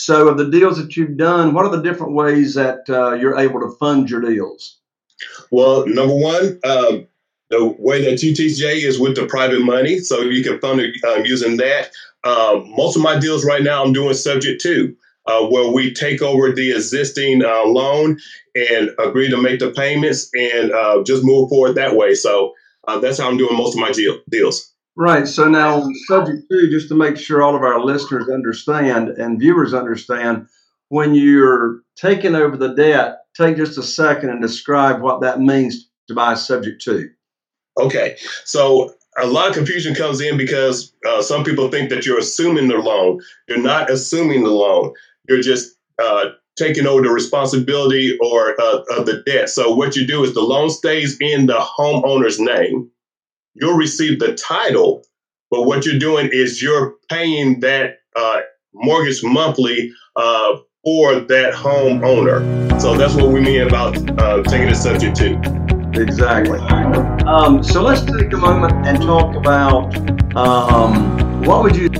So, of the deals that you've done, what are the different ways that uh, you're able to fund your deals? Well, number one, um, the way that you is with the private money, so you can fund it um, using that. Um, most of my deals right now, I'm doing subject to, uh, where we take over the existing uh, loan and agree to make the payments and uh, just move forward that way. So uh, that's how I'm doing most of my deal, deals. Right. So now, subject to, just to make sure all of our listeners understand and viewers understand, when you're taking over the debt, take just a second and describe what that means to buy subject to. Okay. So a lot of confusion comes in because uh, some people think that you're assuming the loan. You're not assuming the loan. You're just uh, taking over the responsibility or uh, of the debt. So what you do is the loan stays in the homeowner's name you'll receive the title, but what you're doing is you're paying that uh, mortgage monthly uh, for that homeowner. So that's what we mean about uh, taking a subject to. Exactly. Um, so let's take a moment and talk about um, what would you